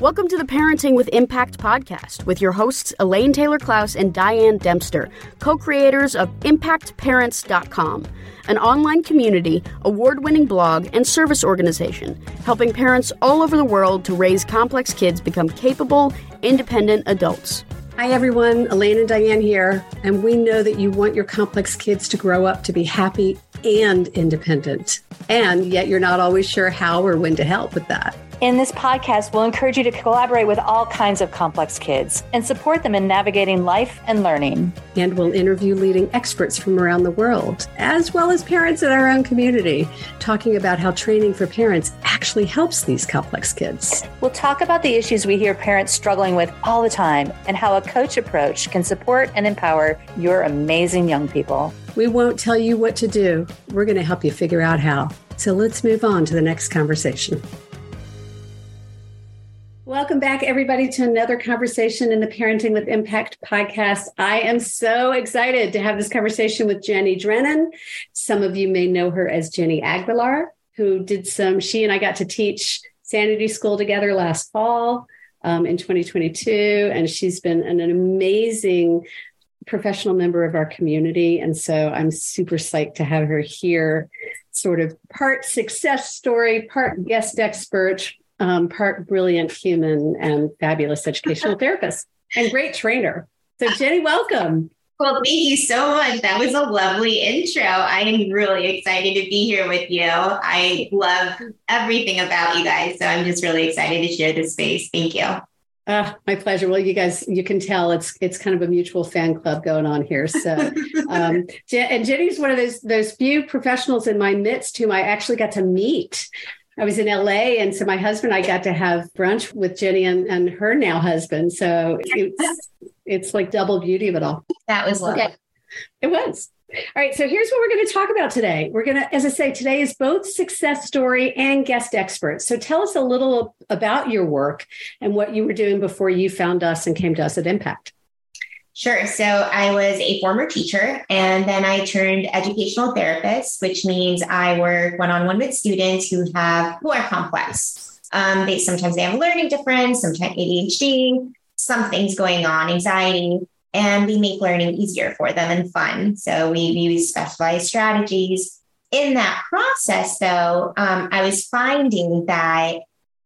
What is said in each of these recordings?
Welcome to the Parenting with Impact podcast with your hosts Elaine Taylor Klaus and Diane Dempster, co creators of ImpactParents.com, an online community, award winning blog, and service organization helping parents all over the world to raise complex kids become capable, independent adults. Hi, everyone. Elaine and Diane here. And we know that you want your complex kids to grow up to be happy and independent. And yet you're not always sure how or when to help with that. In this podcast, we'll encourage you to collaborate with all kinds of complex kids and support them in navigating life and learning. And we'll interview leading experts from around the world, as well as parents in our own community, talking about how training for parents actually helps these complex kids. We'll talk about the issues we hear parents struggling with all the time and how a coach approach can support and empower your amazing young people. We won't tell you what to do, we're going to help you figure out how. So let's move on to the next conversation. Welcome back, everybody, to another conversation in the Parenting with Impact podcast. I am so excited to have this conversation with Jenny Drennan. Some of you may know her as Jenny Aguilar, who did some, she and I got to teach Sanity School together last fall um, in 2022. And she's been an, an amazing professional member of our community. And so I'm super psyched to have her here, sort of part success story, part guest expert, um, part brilliant human and fabulous educational therapist and great trainer. So, Jenny, welcome. Well, thank you so much. That was a lovely intro. I am really excited to be here with you. I love everything about you guys. So I'm just really excited to share this space. Thank you. Uh, my pleasure. Well, you guys, you can tell it's it's kind of a mutual fan club going on here. So, um, and Jenny's one of those those few professionals in my midst whom I actually got to meet I was in LA, and so my husband and I got to have brunch with Jenny and, and her now husband. So it's it's like double beauty of it all. That was lovely. It was. All right, so here's what we're going to talk about today. We're going to, as I say, today is both success story and guest expert. So tell us a little about your work and what you were doing before you found us and came to us at Impact. Sure. So I was a former teacher and then I turned educational therapist, which means I work one on one with students who have who are complex. Um, they sometimes they have learning difference, sometimes ADHD, some things going on, anxiety, and we make learning easier for them and fun. So we use specialized strategies. In that process, though, um, I was finding that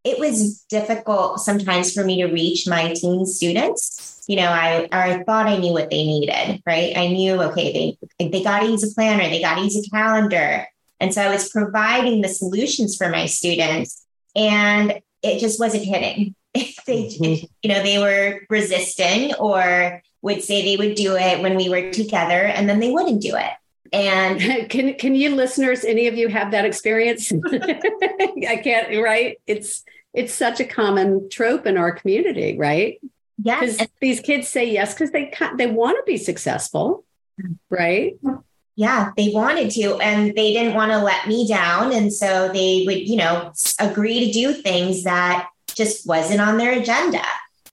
it was difficult sometimes for me to reach my teen students you know, I I thought I knew what they needed, right? I knew, okay, they they got to use a planner, they got to use a calendar. And so I was providing the solutions for my students and it just wasn't hitting. they, mm-hmm. you know, they were resisting or would say they would do it when we were together and then they wouldn't do it. And can can you listeners, any of you have that experience? I can't, right? It's it's such a common trope in our community, right? Yes. These kids say yes because they they want to be successful, right? Yeah, they wanted to, and they didn't want to let me down, and so they would, you know, agree to do things that just wasn't on their agenda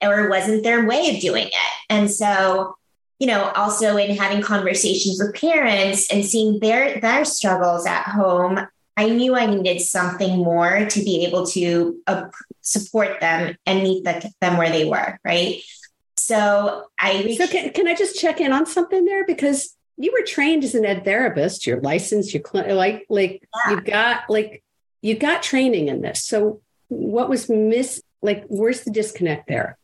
or wasn't their way of doing it. And so, you know, also in having conversations with parents and seeing their their struggles at home, I knew I needed something more to be able to uh, support them and meet the, them where they were, right? So I reached- so can, can I just check in on something there because you were trained as an ed therapist, you're licensed, you're cl- like like yeah. you got like you got training in this. So what was miss like where's the disconnect there?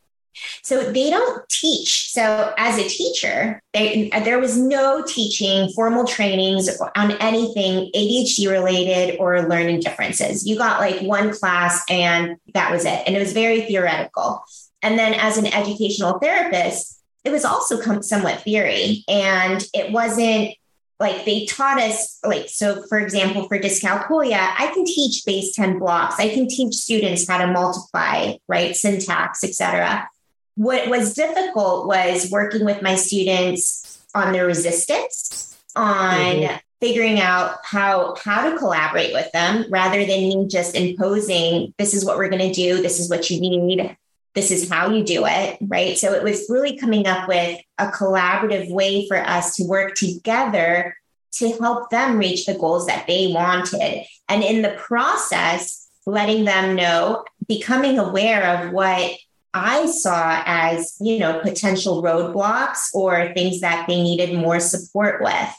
So they don't teach. So as a teacher, they, there was no teaching formal trainings on anything ADHD related or learning differences. You got like one class and that was it. And it was very theoretical. And then as an educational therapist, it was also somewhat theory. And it wasn't like they taught us like so for example for dyscalculia i can teach base 10 blocks i can teach students how to multiply right syntax etc what was difficult was working with my students on their resistance, on mm-hmm. figuring out how how to collaborate with them rather than me just imposing this is what we're going to do, this is what you need, this is how you do it, right? So it was really coming up with a collaborative way for us to work together to help them reach the goals that they wanted. And in the process, letting them know becoming aware of what I saw as, you know, potential roadblocks or things that they needed more support with.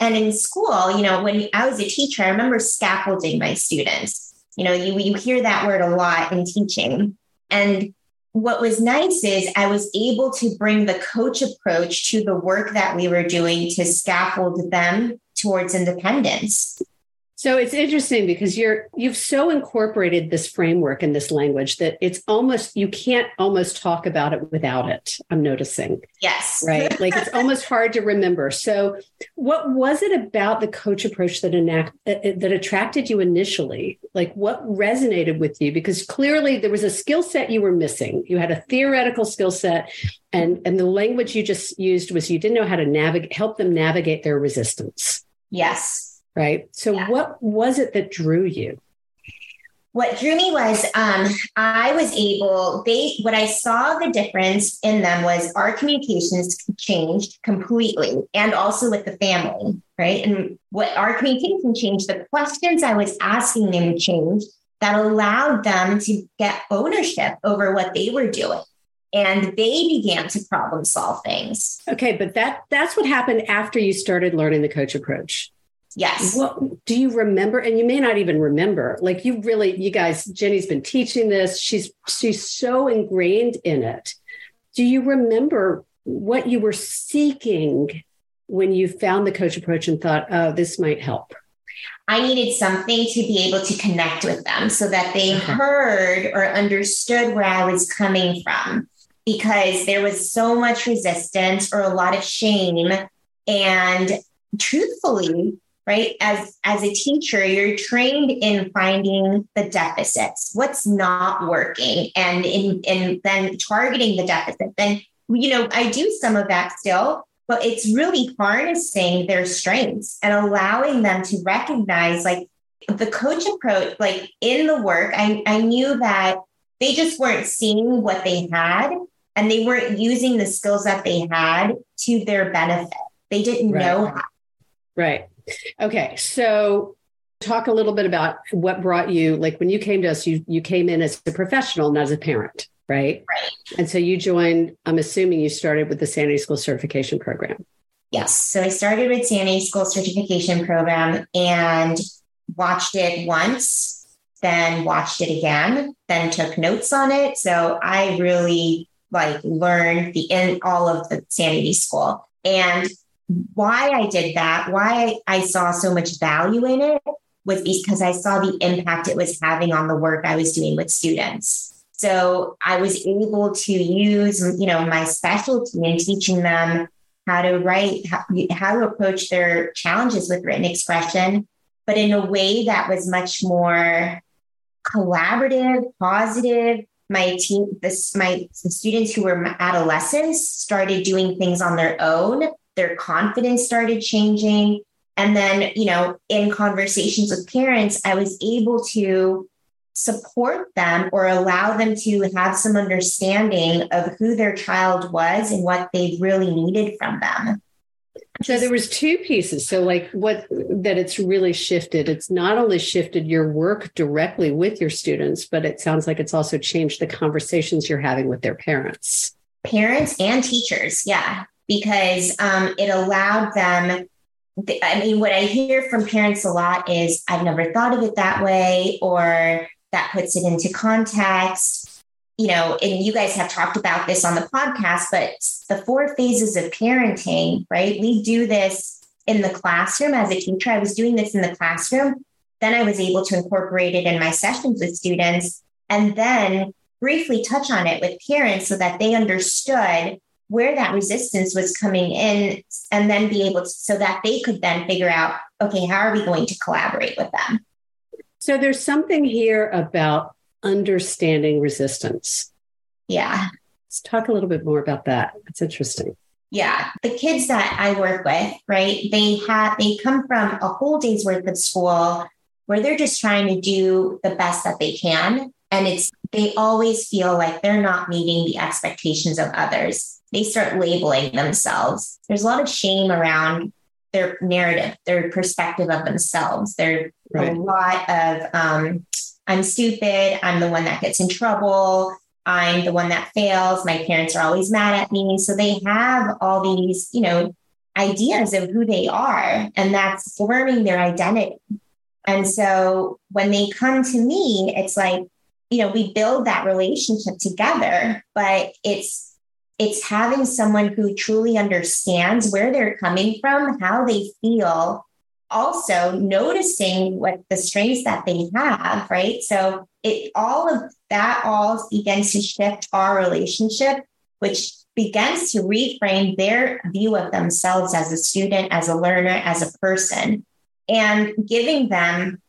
And in school, you know, when I was a teacher, I remember scaffolding my students. You know, you, you hear that word a lot in teaching. And what was nice is I was able to bring the coach approach to the work that we were doing to scaffold them towards independence. So it's interesting because you're you've so incorporated this framework and this language that it's almost you can't almost talk about it without it. I'm noticing. Yes. Right. like it's almost hard to remember. So what was it about the coach approach that enact, uh, uh, that attracted you initially? Like what resonated with you because clearly there was a skill set you were missing. You had a theoretical skill set and and the language you just used was you didn't know how to navigate help them navigate their resistance. Yes right? So, yeah. what was it that drew you? What drew me was um, I was able, they, what I saw the difference in them was our communications changed completely and also with the family, right? And what our communication changed, the questions I was asking them changed that allowed them to get ownership over what they were doing and they began to problem solve things. Okay, but that that's what happened after you started learning the coach approach. Yes. What do you remember? And you may not even remember. Like you really, you guys, Jenny's been teaching this. She's she's so ingrained in it. Do you remember what you were seeking when you found the coach approach and thought, oh, this might help? I needed something to be able to connect with them so that they okay. heard or understood where I was coming from because there was so much resistance or a lot of shame. And truthfully, right? As as a teacher you're trained in finding the deficits what's not working and in and then targeting the deficit. Then you know i do some of that still but it's really harnessing their strengths and allowing them to recognize like the coach approach like in the work i i knew that they just weren't seeing what they had and they weren't using the skills that they had to their benefit. They didn't right. know how. Right Okay, so talk a little bit about what brought you like when you came to us you you came in as a professional not as a parent right? Right. And so you joined i'm assuming you started with the sanity school certification program. Yes so i started with sanity school certification program and watched it once then watched it again then took notes on it. So i really like learned the in all of the sanity school. And why I did that, why I saw so much value in it was because I saw the impact it was having on the work I was doing with students. So I was able to use, you know, my specialty in teaching them how to write, how, how to approach their challenges with written expression, but in a way that was much more collaborative, positive. My team, this my students who were adolescents started doing things on their own their confidence started changing. And then, you know, in conversations with parents, I was able to support them or allow them to have some understanding of who their child was and what they really needed from them. So there was two pieces. So like what that it's really shifted. It's not only shifted your work directly with your students, but it sounds like it's also changed the conversations you're having with their parents. Parents and teachers. Yeah because um, it allowed them. I mean, what I hear from parents a lot is, I've never thought of it that way, or that puts it into context. You know, and you guys have talked about this on the podcast, but the four phases of parenting, right? We do this in the classroom as a teacher. I was doing this in the classroom. Then I was able to incorporate it in my sessions with students and then briefly touch on it with parents so that they understood where that resistance was coming in and then be able to so that they could then figure out okay how are we going to collaborate with them? So there's something here about understanding resistance. Yeah. Let's talk a little bit more about that. It's interesting. Yeah. The kids that i work with right they have they come from a whole day's worth of school where they're just trying to do the best that they can. And it's they always feel like they're not meeting the expectations of others they start labeling themselves. There's a lot of shame around their narrative, their perspective of themselves. There's right. a lot of um, I'm stupid. I'm the one that gets in trouble. I'm the one that fails. My parents are always mad at me. So they have all these, you know, ideas of who they are, and that's forming their identity. And so when they come to me, it's like, you know, we build that relationship together, but it's it's having someone who truly understands where they're coming from, how they feel, also noticing what the strengths that they have, right? So it all of that all begins to shift our relationship, which begins to reframe their view of themselves as a student, as a learner, as a person, and giving them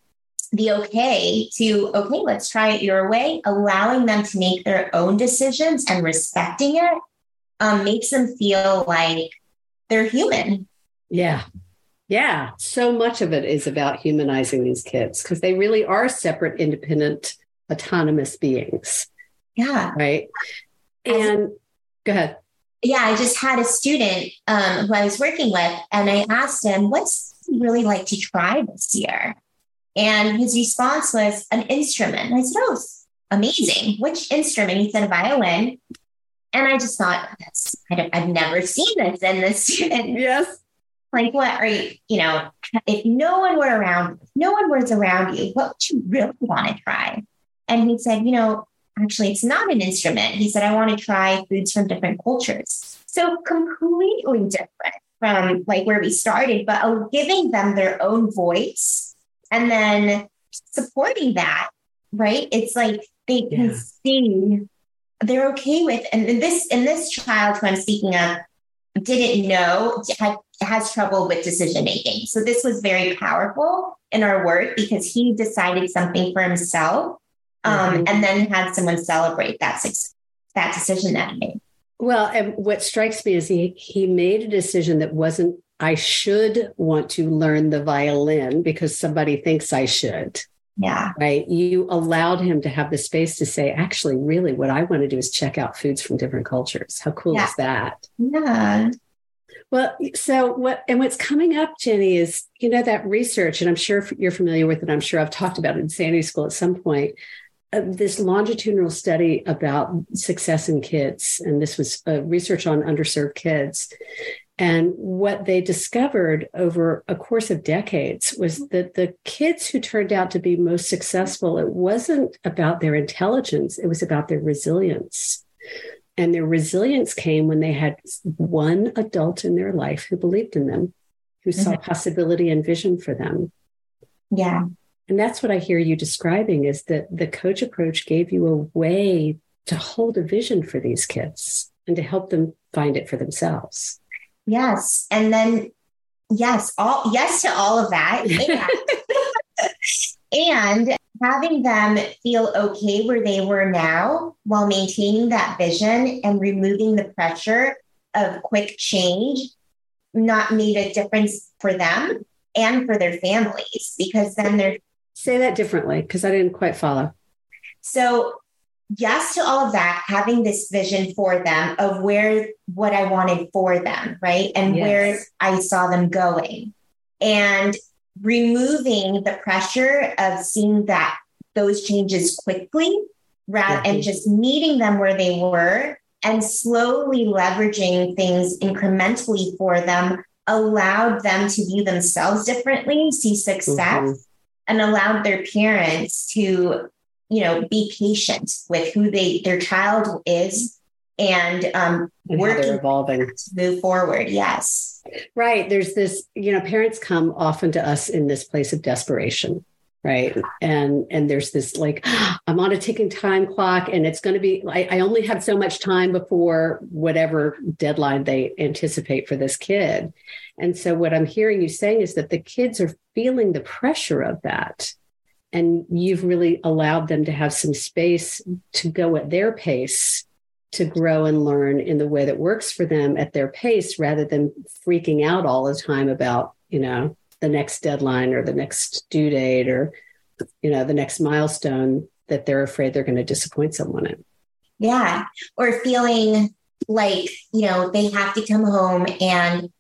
the okay to, okay, let's try it your way, allowing them to make their own decisions and respecting it um, makes them feel like they're human. Yeah. Yeah. So much of it is about humanizing these kids because they really are separate, independent, autonomous beings. Yeah. Right. And go ahead. Yeah. I just had a student um, who I was working with, and I asked him, What's he really like to try this year? And his response was an instrument. And I said, Oh, amazing. Which instrument? He said, a violin. And I just thought, that's, I have never seen this in this student. Yes. Like, what are you, you know, if no one were around, no one was around you, what would you really want to try? And he said, you know, actually, it's not an instrument. He said, I want to try foods from different cultures. So completely different from like where we started, but uh, giving them their own voice and then supporting that, right? It's like they can yeah. see they're okay with and this and this child who i'm speaking of didn't know had has trouble with decision making. So this was very powerful in our work because he decided something for himself um, mm-hmm. and then had someone celebrate that that decision that he made. Well and what strikes me is he he made a decision that wasn't i should want to learn the violin because somebody thinks i should yeah. Right. You allowed him to have the space to say, actually, really, what I want to do is check out foods from different cultures. How cool yeah. is that? Yeah. Well, so what, and what's coming up, Jenny, is, you know, that research, and I'm sure you're familiar with it. I'm sure I've talked about it in Sanity School at some point. Uh, this longitudinal study about success in kids, and this was uh, research on underserved kids. And what they discovered over a course of decades was that the kids who turned out to be most successful, it wasn't about their intelligence, it was about their resilience. And their resilience came when they had one adult in their life who believed in them, who mm-hmm. saw possibility and vision for them. Yeah. And that's what I hear you describing is that the coach approach gave you a way to hold a vision for these kids and to help them find it for themselves. Yes. And then, yes, all, yes to all of that. and having them feel okay where they were now while maintaining that vision and removing the pressure of quick change not made a difference for them and for their families because then they're say that differently because i didn't quite follow so yes to all of that, having this vision for them of where what I wanted for them, right? And yes. where I saw them going. And removing the pressure of seeing that those changes quickly rather mm-hmm. and just meeting them where they were and slowly leveraging things incrementally for them allowed them to view themselves differently, see success, mm-hmm. and allowed their parents to you know, be patient with who they their child is and um and working evolving move forward. Yes. Right. There's this, you know, parents come often to us in this place of desperation right and and there's this like i'm on a ticking time clock and it's going to be I, I, only have so much time before whatever deadline they anticipate for this kid and so what i'm hearing you saying is that the kids are feeling the pressure of that and you've really allowed them to have some space to go at their pace to grow and learn in the way that works for them at their pace rather than freaking out all the time about you know the next deadline or the next due date or you know the next milestone that they're afraid they're going to disappoint someone in. Yeah or feeling like you know they have to come home and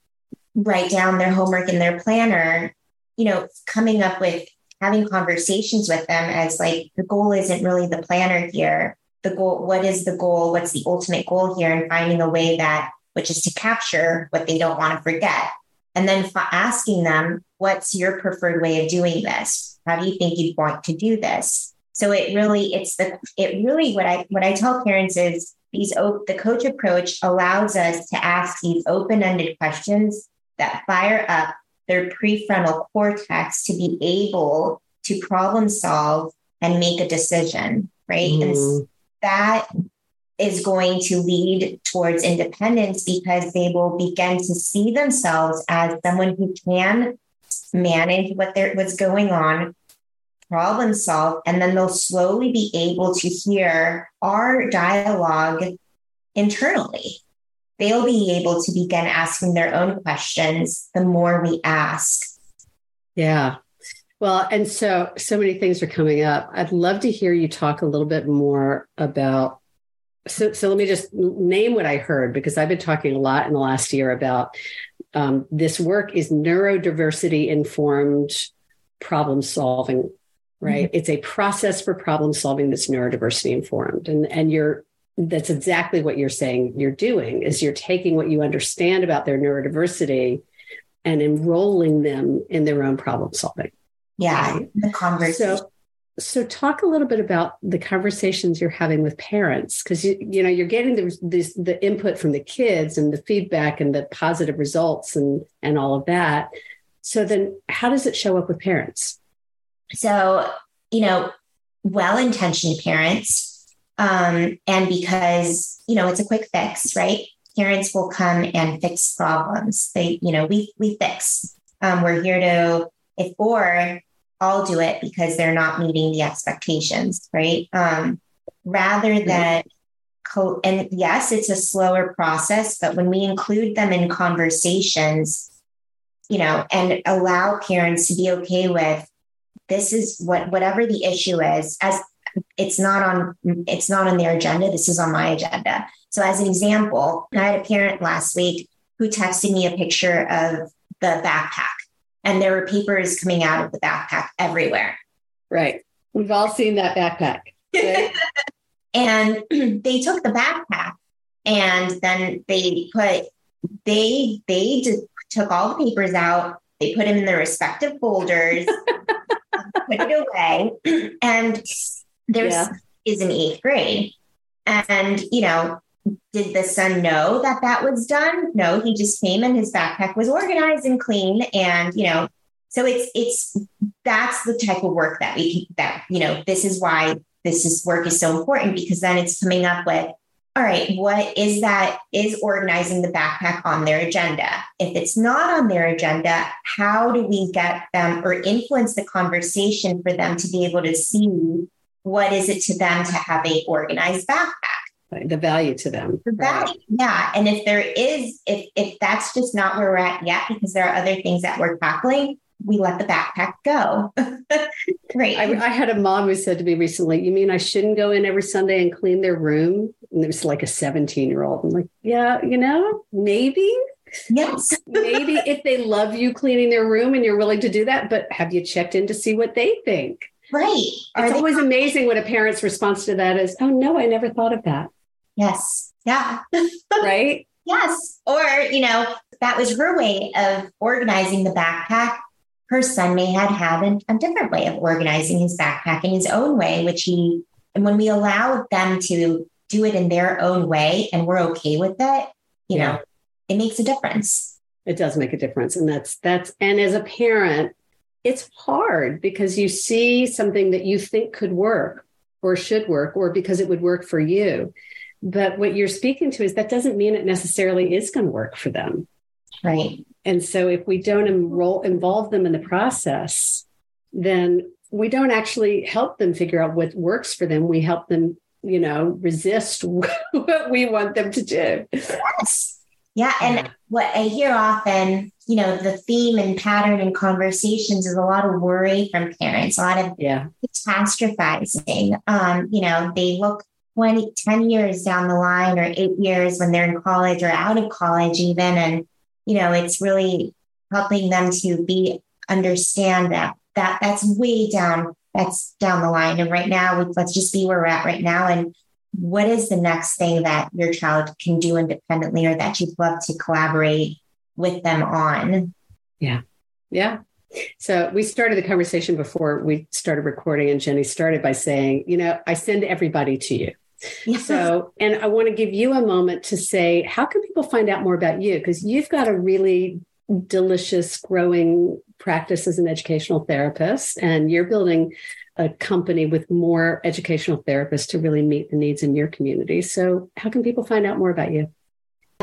write down their homework in their planner you know coming up with having conversations with them as like the goal isn't really the planner here. The goal, what is the goal? What's the ultimate goal here? And finding a way that, which is to capture what they don't want to forget. And then asking them, what's your preferred way of doing this? How do you think you'd want to do this? So it really, it's the, it really, what I, what I tell parents is these, the coach approach allows us to ask these open-ended questions that fire up their prefrontal cortex to be able to problem solve and make a decision, right? Mm. And that is going to lead towards independence because they will begin to see themselves as someone who can manage what there what's going on problem solve and then they'll slowly be able to hear our dialogue internally they'll be able to begin asking their own questions the more we ask. Yeah. Well, and so so many things are coming up. I'd love to hear you talk a little bit more about so, so let me just name what I heard because I've been talking a lot in the last year about um, this work is neurodiversity informed problem solving right mm-hmm. it's a process for problem solving that's neurodiversity informed and and you're that's exactly what you're saying you're doing is you're taking what you understand about their neurodiversity and enrolling them in their own problem solving. Yeah right? the conversation. So so talk a little bit about the conversations you're having with parents because you you know you're getting the, this, the input from the kids and the feedback and the positive results and and all of that. So then how does it show up with parents? So you know well-intentioned parents um, and because, you know, it's a quick fix, right? Parents will come and fix problems. They, you know, we, we fix. Um, we're here to, if, or I'll do it because they're not meeting the expectations, right? Um, rather than, co- and yes, it's a slower process, but when we include them in conversations, you know, and allow parents to be okay with this is what whatever the issue is as it's not on it's not on their agenda. This is on my agenda. So as an example i had a parent last week who texted me a picture of the backpack and there were papers coming out of the backpack everywhere. Right. We've all seen that backpack right? and they took the backpack and then they put they they took all the papers out they put them in their respective folders put it away and there's yeah. is in eighth grade. And, you know, did the son know that that was done? No, he just came and his backpack was organized and clean. And, you know, so it's, it's, that's the type of work that we can, that, you know, this is why this is work is so important because then it's coming up with, all right, what is that is organizing the backpack on their agenda? If it's not on their agenda, how do we get them or influence the conversation for them to be able to see what is it to them to have a organized backpack? The value to them. The value, right. yeah. And if there is, if if that's just not where we're at yet, because there are other things that we're tackling, we let the backpack go. Great. I, I, had a mom who said to me recently, "You mean I shouldn't go in every Sunday and clean their room?" And it was like a seventeen-year-old. I'm like, "Yeah, you know, maybe." Yes. maybe if they love you cleaning their room and you're willing to do that, but have you checked in to see what they think? Right. Are it's always amazing what a parent's response to that is, oh, no, I never thought of that. Yes. Yeah. right. Yes. Or, you know, that was her way of organizing the backpack. Her son may have had an, a different way of organizing his backpack in his own way, which he, and when we allow them to do it in their own way and we're okay with it, you yeah. know, it makes a difference. It does make a difference. And that's, that's, and as a parent, it's hard because you see something that you think could work or should work or because it would work for you. But what you're speaking to is that doesn't mean it necessarily is going to work for them. Right. And so if we don't enroll, involve them in the process, then we don't actually help them figure out what works for them. We help them, you know, resist what we want them to do. Yes. Yeah. And what I hear often, you know, the theme and pattern in conversations is a lot of worry from parents, a lot of yeah. catastrophizing. Um, you know, they look 20, 10 years down the line or eight years when they're in college or out of college, even. And, you know, it's really helping them to be understand that that that's way down that's down the line and right now let's just be where we're at right now and what is the next thing that your child can do independently or that you'd love to collaborate with them on? Yeah. Yeah. So we started the conversation before we started recording and jenny started by saying you know i send everybody to you. So, and I want to give you a moment to say, how can people find out more about you? Because you've got a really delicious, growing practice as an educational therapist, and you're building a company with more educational therapists to really meet the needs in your community. So, how can people find out more about you?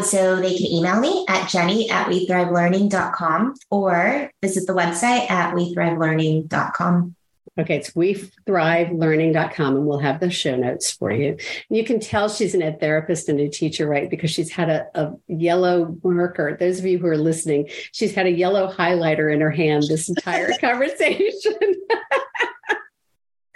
So they can email me at jenny at wethrivelearning.com or visit the website at wethrivelearning.com. Okay, it's wethrivelearning.com and we'll have the show notes for you. And you can tell she's an ed therapist and a teacher, right? Because she's had a, a, yellow marker. Those of you who are listening, she's had a yellow highlighter in her hand this entire conversation.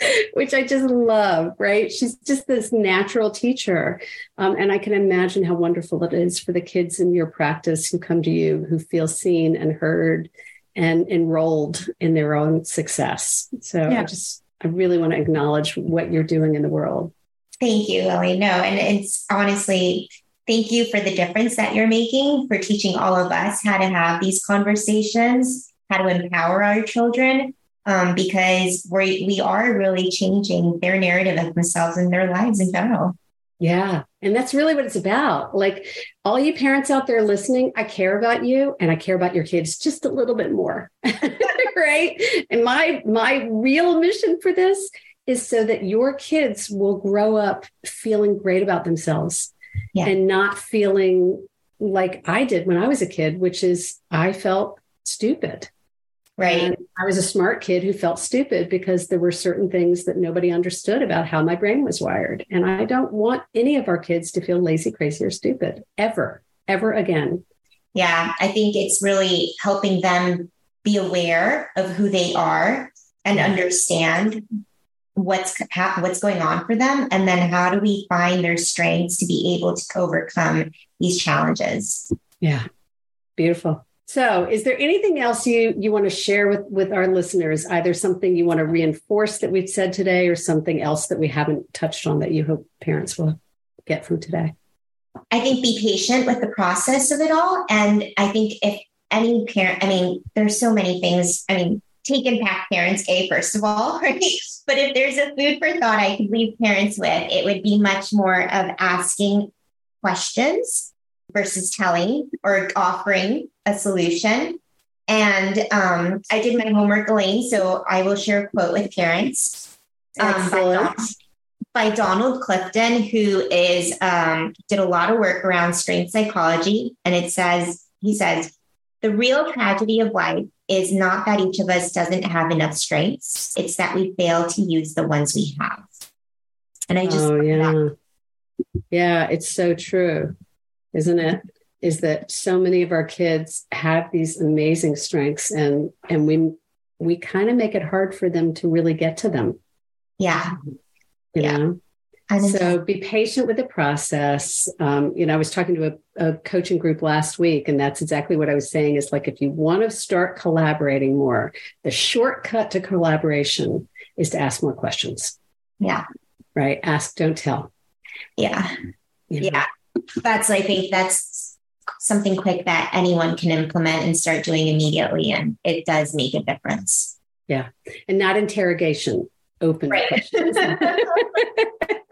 Which I just love, right? She's just this natural teacher. Um, and I can imagine how wonderful it is for the kids in your practice who come to you, who feel seen and heard and enrolled in their own success. So yeah. I just, I really want to acknowledge what you're doing in the world. Thank you, Lily. No, and it's honestly, thank you for the difference that you're making for teaching all of us how to have these conversations, how to empower our children, um, because we we are really changing their narrative of themselves and their lives in general. Yeah. And that's really what it's about. Like all you parents out there listening, I care about you and I care about your kids just a little bit more. right? And my my real mission for this is so that your kids will grow up feeling great about themselves yeah. and not feeling like I did when I was a kid, which is I felt stupid. Right. And I was a smart kid who felt stupid because there were certain things that nobody understood about how my brain was wired. And I don't want any of our kids to feel lazy, crazy, or stupid ever, ever again. Yeah. I think it's really helping them be aware of who they are and understand what's what's going on for them and then how do we find their strengths to be able to overcome these challenges yeah beautiful so, is there anything else you you want to share with with our listeners? Either something you want to reinforce that we've said today, or something else that we haven't touched on that you hope parents will get from today? I think be patient with the process of it all, and I think if any parent, I mean, there's so many things. I mean, take impact parents a first of all, right? But if there's a food for thought I could leave parents with, it would be much more of asking questions versus telling or offering a solution. And um, I did my homework, Elaine, so I will share a quote with parents um, by, Donald, by, Donald, Clifton, who is um, did a lot of work around strength psychology. And it says, he says, the real tragedy of life is not that each of us doesn't have enough strengths; it's that we fail to use the ones we have. And I just, oh yeah, yeah, it's so true isn't it? Is that so many of our kids have these amazing strengths and and we we kind of make it hard for them to really get to them. Yeah. You yeah. know? So be patient with the process. Um, you know, I was talking to a, a, coaching group last week, and that's exactly what I was saying. Is like if you want to start collaborating more, the shortcut to collaboration is to ask more questions. Yeah. Right. Ask, don't tell. Yeah. You know? Yeah that's I think that's something quick that anyone can implement and start doing immediately, and it does make a difference. Yeah, and not interrogation, open right. questions.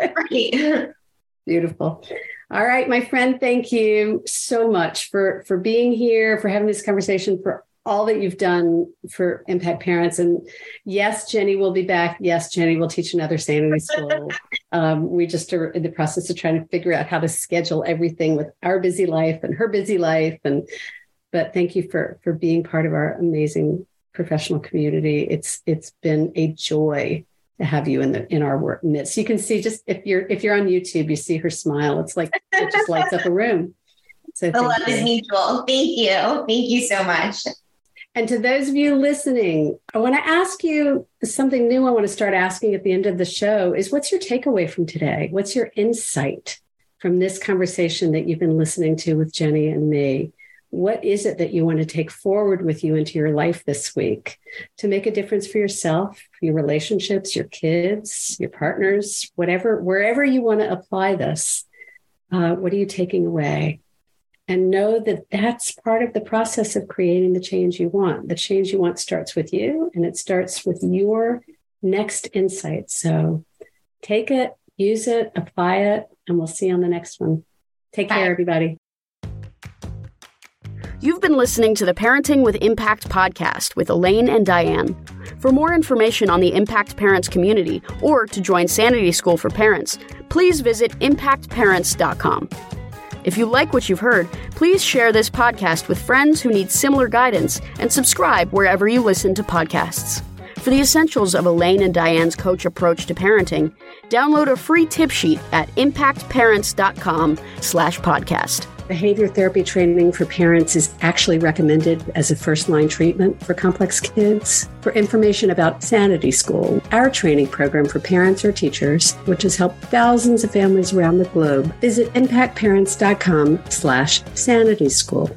right. Beautiful. All right, my friend, thank you so much for for being here, for having this conversation, for all that you've done for Impact Parents. And yes, Jenny will be back. Yes, Jenny will teach another sanity school. Um, we just are in the process of trying to figure out how to schedule everything with our busy life and her busy life. And but thank you for for being part of our amazing professional community. It's it's been a joy to have you in the in our work midst. You can see just if you're if you're on YouTube, you see her smile. It's like it just lights up a room. So the love is mutual. Thank you. Thank you so much. And to those of you listening, I want to ask you something new I want to start asking at the end of the show is what's your takeaway from today? What's your insight from this conversation that you've been listening to with Jenny and me? what is it that you want to take forward with you into your life this week to make a difference for yourself, your relationships, your kids, your partners, whatever, wherever you want to apply this? Uh, what are you taking away? And know that that's part of the process of creating the change you want. The change you want starts with you and it starts with your next insight. So take it, use it, apply it, and we'll see you on the next one. Take Bye. care, everybody. You've been listening to the Parenting with Impact podcast with Elaine and Diane. For more information on the Impact Parents community or to join Sanity School for Parents, please visit impactparents.com. If you like what you've heard, please share this podcast with friends who need similar guidance and subscribe wherever you listen to podcasts. For the essentials of Elaine and Diane's coach approach to parenting, download a free tip sheet at impactparents.com slash podcast. Behavior therapy training for parents is actually recommended as a first line treatment for complex kids. For information about Sanity School, our training program for parents or teachers, which has helped thousands of families around the globe, visit impactparents.com slash sanity school.